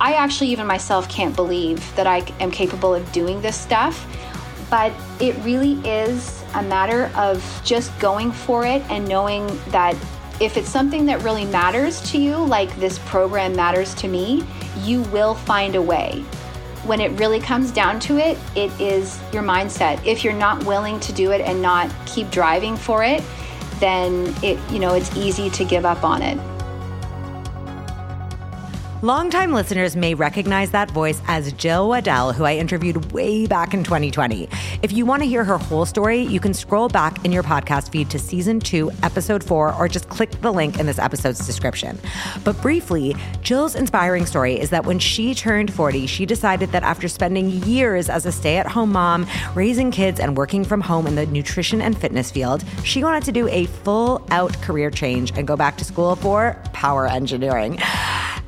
I actually, even myself, can't believe that I am capable of doing this stuff. But it really is a matter of just going for it and knowing that if it's something that really matters to you, like this program matters to me, you will find a way. When it really comes down to it, it is your mindset. If you're not willing to do it and not keep driving for it, then it, you know, it's easy to give up on it. Longtime listeners may recognize that voice as Jill Waddell, who I interviewed way back in 2020. If you want to hear her whole story, you can scroll back in your podcast feed to season two, episode four, or just click the link in this episode's description. But briefly, Jill's inspiring story is that when she turned 40, she decided that after spending years as a stay at home mom, raising kids, and working from home in the nutrition and fitness field, she wanted to do a full out career change and go back to school for power engineering.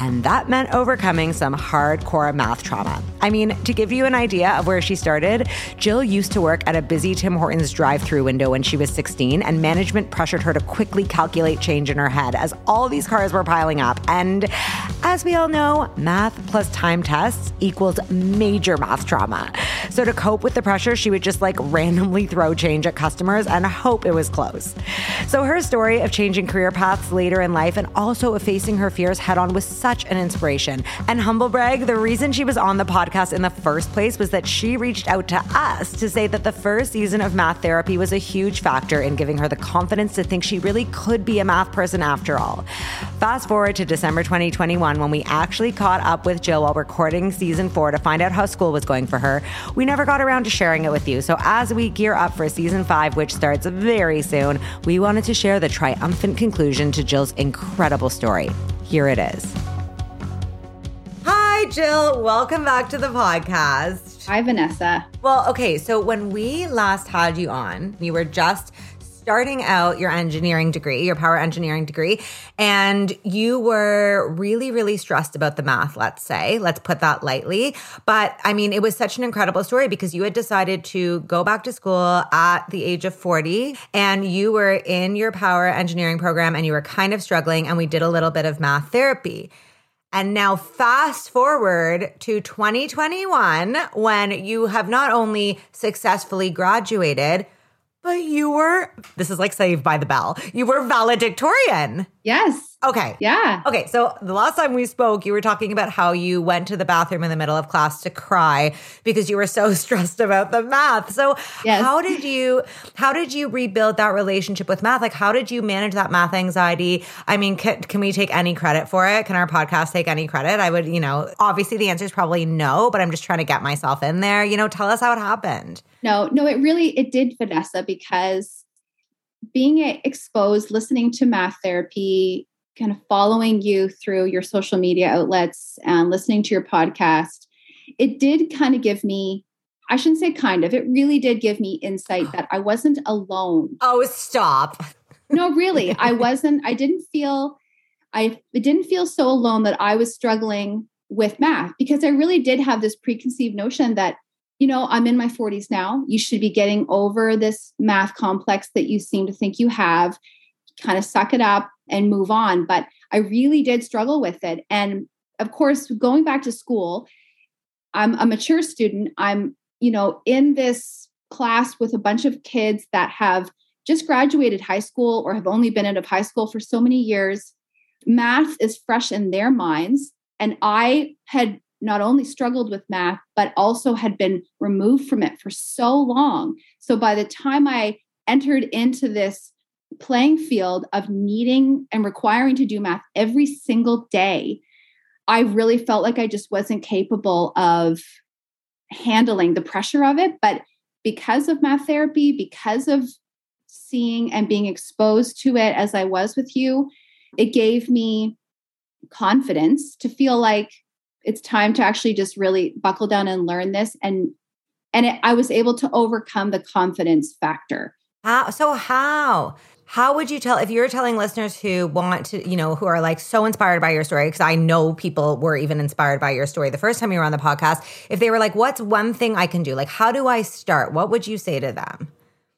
And that meant overcoming some hardcore math trauma. I mean, to give you an idea of where she started, Jill used to work at a busy Tim Hortons drive through window when she was 16, and management pressured her to quickly calculate change in her head as all these cars were piling up. And as we all know, math plus time tests equals major math trauma. So to cope with the pressure, she would just like randomly throw change at customers and hope it was close. So her story of changing career paths later in life and also of facing her fears head on was such an inspiration. And humble brag, the reason she was on the podcast in the first place was that she reached out to us to say that the first season of math therapy was a huge factor in giving her the confidence to think she really could be a math person after all. Fast forward to December 2021 when we actually caught up with Jill while recording season four to find out how school was going for her. We never got around to sharing it with you. So as we gear up for season five, which starts very soon, we wanted to share the triumphant conclusion to Jill's incredible story. Here it is. Hi, Jill. Welcome back to the podcast. Hi, Vanessa. Well, okay. So, when we last had you on, you were just starting out your engineering degree, your power engineering degree, and you were really, really stressed about the math, let's say. Let's put that lightly. But I mean, it was such an incredible story because you had decided to go back to school at the age of 40 and you were in your power engineering program and you were kind of struggling, and we did a little bit of math therapy. And now, fast forward to 2021, when you have not only successfully graduated, but you were, this is like Saved by the Bell, you were valedictorian. Yes. Okay. Yeah. Okay. So the last time we spoke, you were talking about how you went to the bathroom in the middle of class to cry because you were so stressed about the math. So yes. how did you how did you rebuild that relationship with math? Like how did you manage that math anxiety? I mean, can, can we take any credit for it? Can our podcast take any credit? I would, you know, obviously the answer is probably no, but I'm just trying to get myself in there. You know, tell us how it happened. No, no, it really it did, Vanessa, because being exposed, listening to math therapy, kind of following you through your social media outlets and listening to your podcast, it did kind of give me, I shouldn't say kind of, it really did give me insight that I wasn't alone. Oh, stop. no, really. I wasn't, I didn't feel, I didn't feel so alone that I was struggling with math because I really did have this preconceived notion that, you know, I'm in my 40s now. You should be getting over this math complex that you seem to think you have. Kind of suck it up, and move on. But I really did struggle with it. And of course, going back to school, I'm a mature student. I'm, you know, in this class with a bunch of kids that have just graduated high school or have only been out of high school for so many years. Math is fresh in their minds. And I had not only struggled with math, but also had been removed from it for so long. So by the time I entered into this playing field of needing and requiring to do math every single day, I really felt like I just wasn't capable of handling the pressure of it. But because of math therapy, because of seeing and being exposed to it as I was with you, it gave me confidence to feel like it's time to actually just really buckle down and learn this and and it, I was able to overcome the confidence factor. How so how? How would you tell if you're telling listeners who want to, you know, who are like so inspired by your story? Because I know people were even inspired by your story the first time you were on the podcast. If they were like, what's one thing I can do? Like, how do I start? What would you say to them?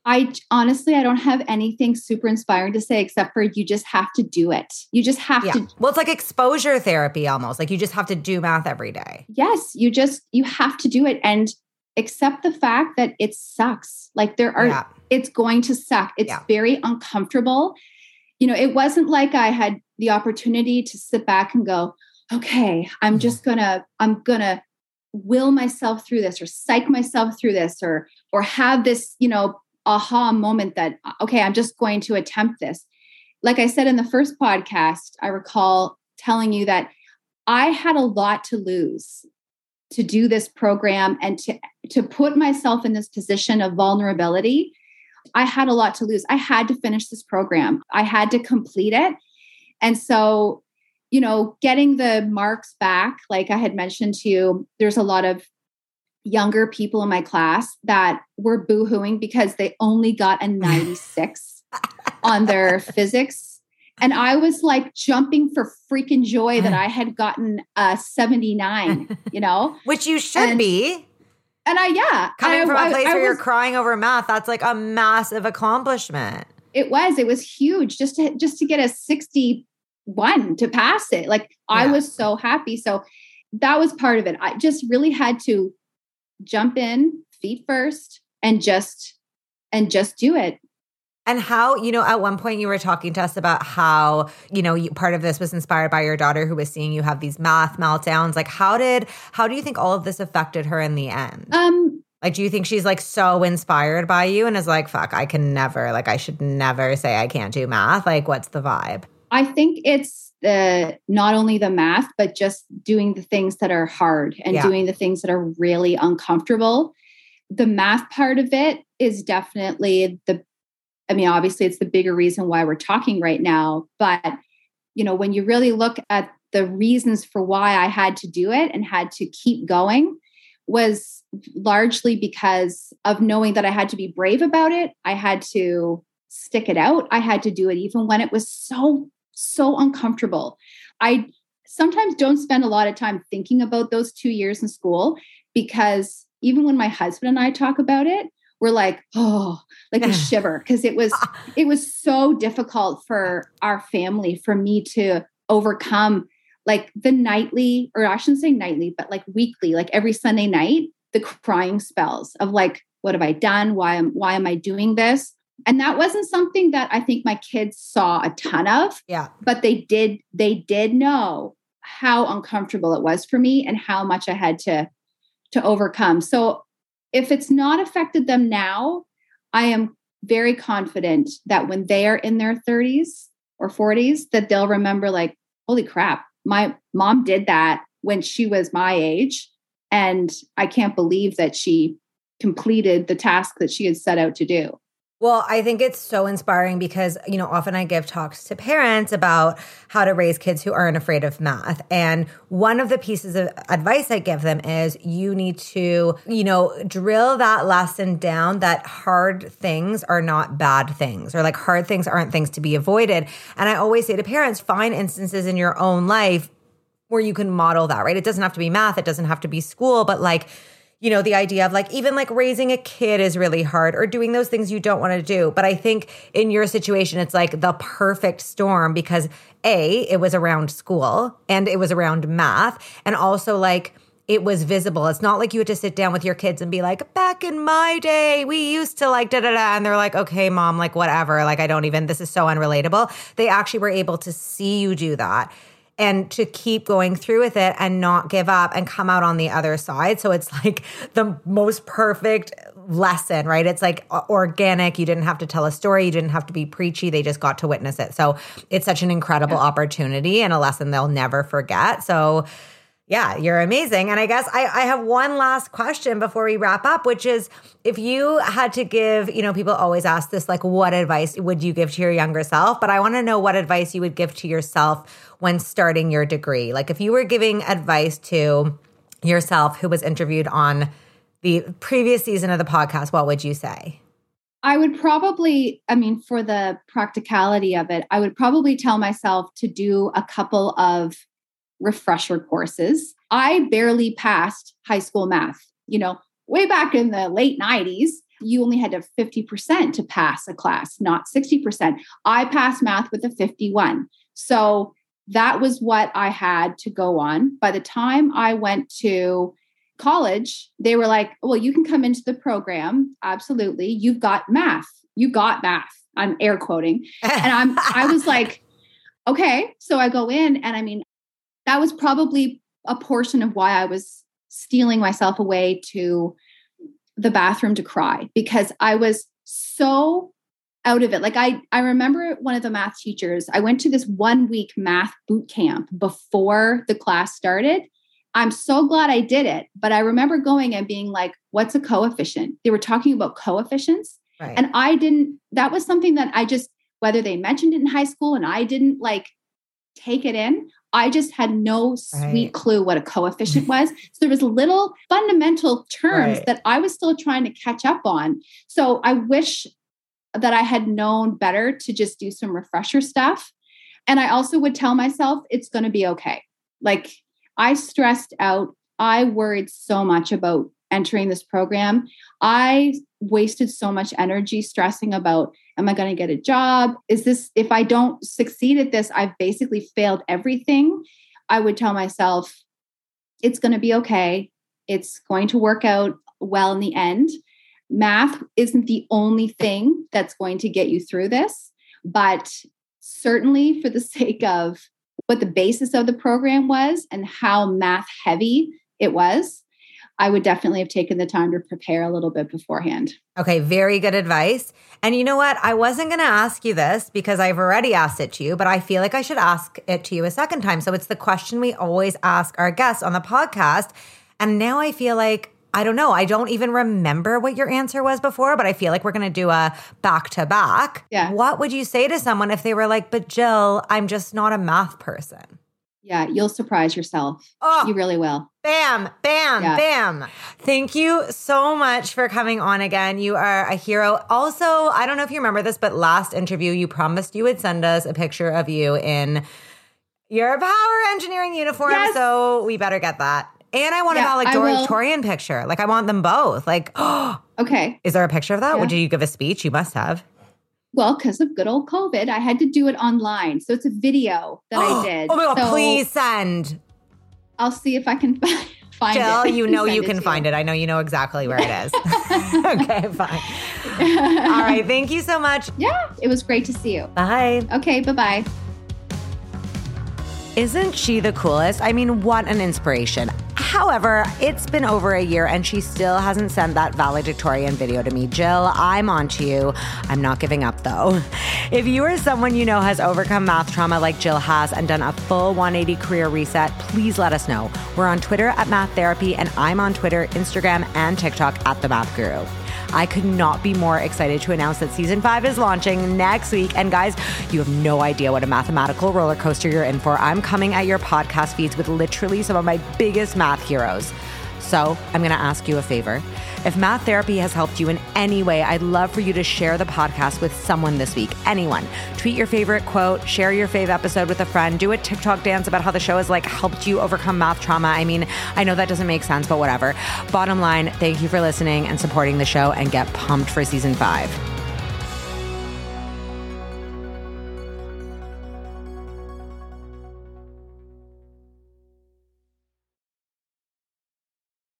I honestly, I don't have anything super inspiring to say except for you just have to do it. You just have yeah. to. Well, it's like exposure therapy almost. Like you just have to do math every day. Yes, you just, you have to do it and accept the fact that it sucks. Like there are, yeah. it's going to suck. It's yeah. very uncomfortable. You know, it wasn't like I had the opportunity to sit back and go, okay, I'm mm-hmm. just gonna, I'm gonna will myself through this or psych myself through this or or have this you know aha moment that, okay, I'm just going to attempt this. Like I said in the first podcast, I recall telling you that I had a lot to lose to do this program and to, to put myself in this position of vulnerability. I had a lot to lose. I had to finish this program, I had to complete it. And so, you know, getting the marks back, like I had mentioned to you, there's a lot of younger people in my class that were boohooing because they only got a 96 on their physics. And I was like jumping for freaking joy that mm. I had gotten a 79, you know? Which you should and, be. And I, yeah. Coming I, from a place I, where was, you're crying over math, that's like a massive accomplishment. It was. It was huge just to just to get a 61 to pass it. Like yeah. I was so happy. So that was part of it. I just really had to jump in feet first and just and just do it and how, you know, at one point you were talking to us about how, you know, you, part of this was inspired by your daughter who was seeing you have these math meltdowns. Like, how did, how do you think all of this affected her in the end? Um, like, do you think she's like so inspired by you and is like, fuck, I can never, like, I should never say I can't do math? Like, what's the vibe? I think it's the not only the math, but just doing the things that are hard and yeah. doing the things that are really uncomfortable. The math part of it is definitely the, I mean, obviously, it's the bigger reason why we're talking right now. But, you know, when you really look at the reasons for why I had to do it and had to keep going, was largely because of knowing that I had to be brave about it. I had to stick it out. I had to do it even when it was so so uncomfortable. I sometimes don't spend a lot of time thinking about those two years in school because even when my husband and I talk about it, we're like, oh, like a shiver because it was it was so difficult for our family for me to overcome like the nightly or I shouldn't say nightly, but like weekly, like every Sunday night, the crying spells of like, what have I done? Why am why am I doing this? and that wasn't something that i think my kids saw a ton of yeah but they did they did know how uncomfortable it was for me and how much i had to to overcome so if it's not affected them now i am very confident that when they are in their 30s or 40s that they'll remember like holy crap my mom did that when she was my age and i can't believe that she completed the task that she had set out to do well, I think it's so inspiring because, you know, often I give talks to parents about how to raise kids who aren't afraid of math. And one of the pieces of advice I give them is you need to, you know, drill that lesson down that hard things are not bad things or like hard things aren't things to be avoided. And I always say to parents, find instances in your own life where you can model that, right? It doesn't have to be math, it doesn't have to be school, but like, you know, the idea of like even like raising a kid is really hard or doing those things you don't want to do. But I think in your situation, it's like the perfect storm because A, it was around school and it was around math. And also like, it was visible. It's not like you had to sit down with your kids and be like, back in my day, we used to like da da da. And they're like, okay, mom, like whatever. Like, I don't even, this is so unrelatable. They actually were able to see you do that and to keep going through with it and not give up and come out on the other side. So it's like the most perfect lesson, right? It's like organic. You didn't have to tell a story, you didn't have to be preachy. They just got to witness it. So it's such an incredible yeah. opportunity and a lesson they'll never forget. So yeah, you're amazing. And I guess I, I have one last question before we wrap up, which is if you had to give, you know, people always ask this, like, what advice would you give to your younger self? But I want to know what advice you would give to yourself when starting your degree. Like, if you were giving advice to yourself who was interviewed on the previous season of the podcast, what would you say? I would probably, I mean, for the practicality of it, I would probably tell myself to do a couple of refresher courses. I barely passed high school math, you know, way back in the late 90s. you only had to 50% to pass a class, not 60%. I passed math with a 51. So that was what I had to go on. By the time I went to college, they were like, well, you can come into the program. Absolutely. You've got math. You got math. I'm air quoting. And I'm I was like, okay. So I go in and I mean, that was probably a portion of why I was stealing myself away to the bathroom to cry because I was so out of it. Like I I remember one of the math teachers, I went to this 1 week math boot camp before the class started. I'm so glad I did it, but I remember going and being like, what's a coefficient? They were talking about coefficients. Right. And I didn't that was something that I just whether they mentioned it in high school and I didn't like take it in, I just had no sweet right. clue what a coefficient was. So there was little fundamental terms right. that I was still trying to catch up on. So I wish that I had known better to just do some refresher stuff. And I also would tell myself it's going to be okay. Like I stressed out. I worried so much about entering this program. I wasted so much energy stressing about am I going to get a job? Is this, if I don't succeed at this, I've basically failed everything. I would tell myself, it's going to be okay. It's going to work out well in the end. Math isn't the only thing that's going to get you through this, but certainly for the sake of what the basis of the program was and how math heavy it was, I would definitely have taken the time to prepare a little bit beforehand. Okay, very good advice. And you know what? I wasn't going to ask you this because I've already asked it to you, but I feel like I should ask it to you a second time. So it's the question we always ask our guests on the podcast. And now I feel like I don't know. I don't even remember what your answer was before, but I feel like we're going to do a back to back. Yeah. What would you say to someone if they were like, but Jill, I'm just not a math person? Yeah, you'll surprise yourself. Oh, you really will. Bam, bam, yeah. bam. Thank you so much for coming on again. You are a hero. Also, I don't know if you remember this, but last interview, you promised you would send us a picture of you in your power engineering uniform. Yes. So we better get that. And I want yeah, a valedictorian picture. Like, I want them both. Like, oh, okay. Is there a picture of that? Yeah. Would you give a speech? You must have. Well, because of good old COVID, I had to do it online. So it's a video that I oh did. Oh my God, so please send. I'll see if I can find Jill, it. you know you can find you. it. I know you know exactly where it is. okay, fine. All right. Thank you so much. Yeah, it was great to see you. Bye. Okay, bye bye. Isn't she the coolest? I mean, what an inspiration. However, it's been over a year and she still hasn't sent that valedictorian video to me. Jill, I'm on to you. I'm not giving up though. If you or someone you know has overcome math trauma like Jill has and done a full 180 career reset, please let us know. We're on Twitter at Math Therapy and I'm on Twitter, Instagram, and TikTok at The Math Guru. I could not be more excited to announce that season five is launching next week. And guys, you have no idea what a mathematical roller coaster you're in for. I'm coming at your podcast feeds with literally some of my biggest math heroes. So I'm going to ask you a favor. If math therapy has helped you in any way, I'd love for you to share the podcast with someone this week. Anyone. Tweet your favorite quote, share your fave episode with a friend, do a TikTok dance about how the show has like helped you overcome math trauma. I mean, I know that doesn't make sense, but whatever. Bottom line, thank you for listening and supporting the show and get pumped for season five.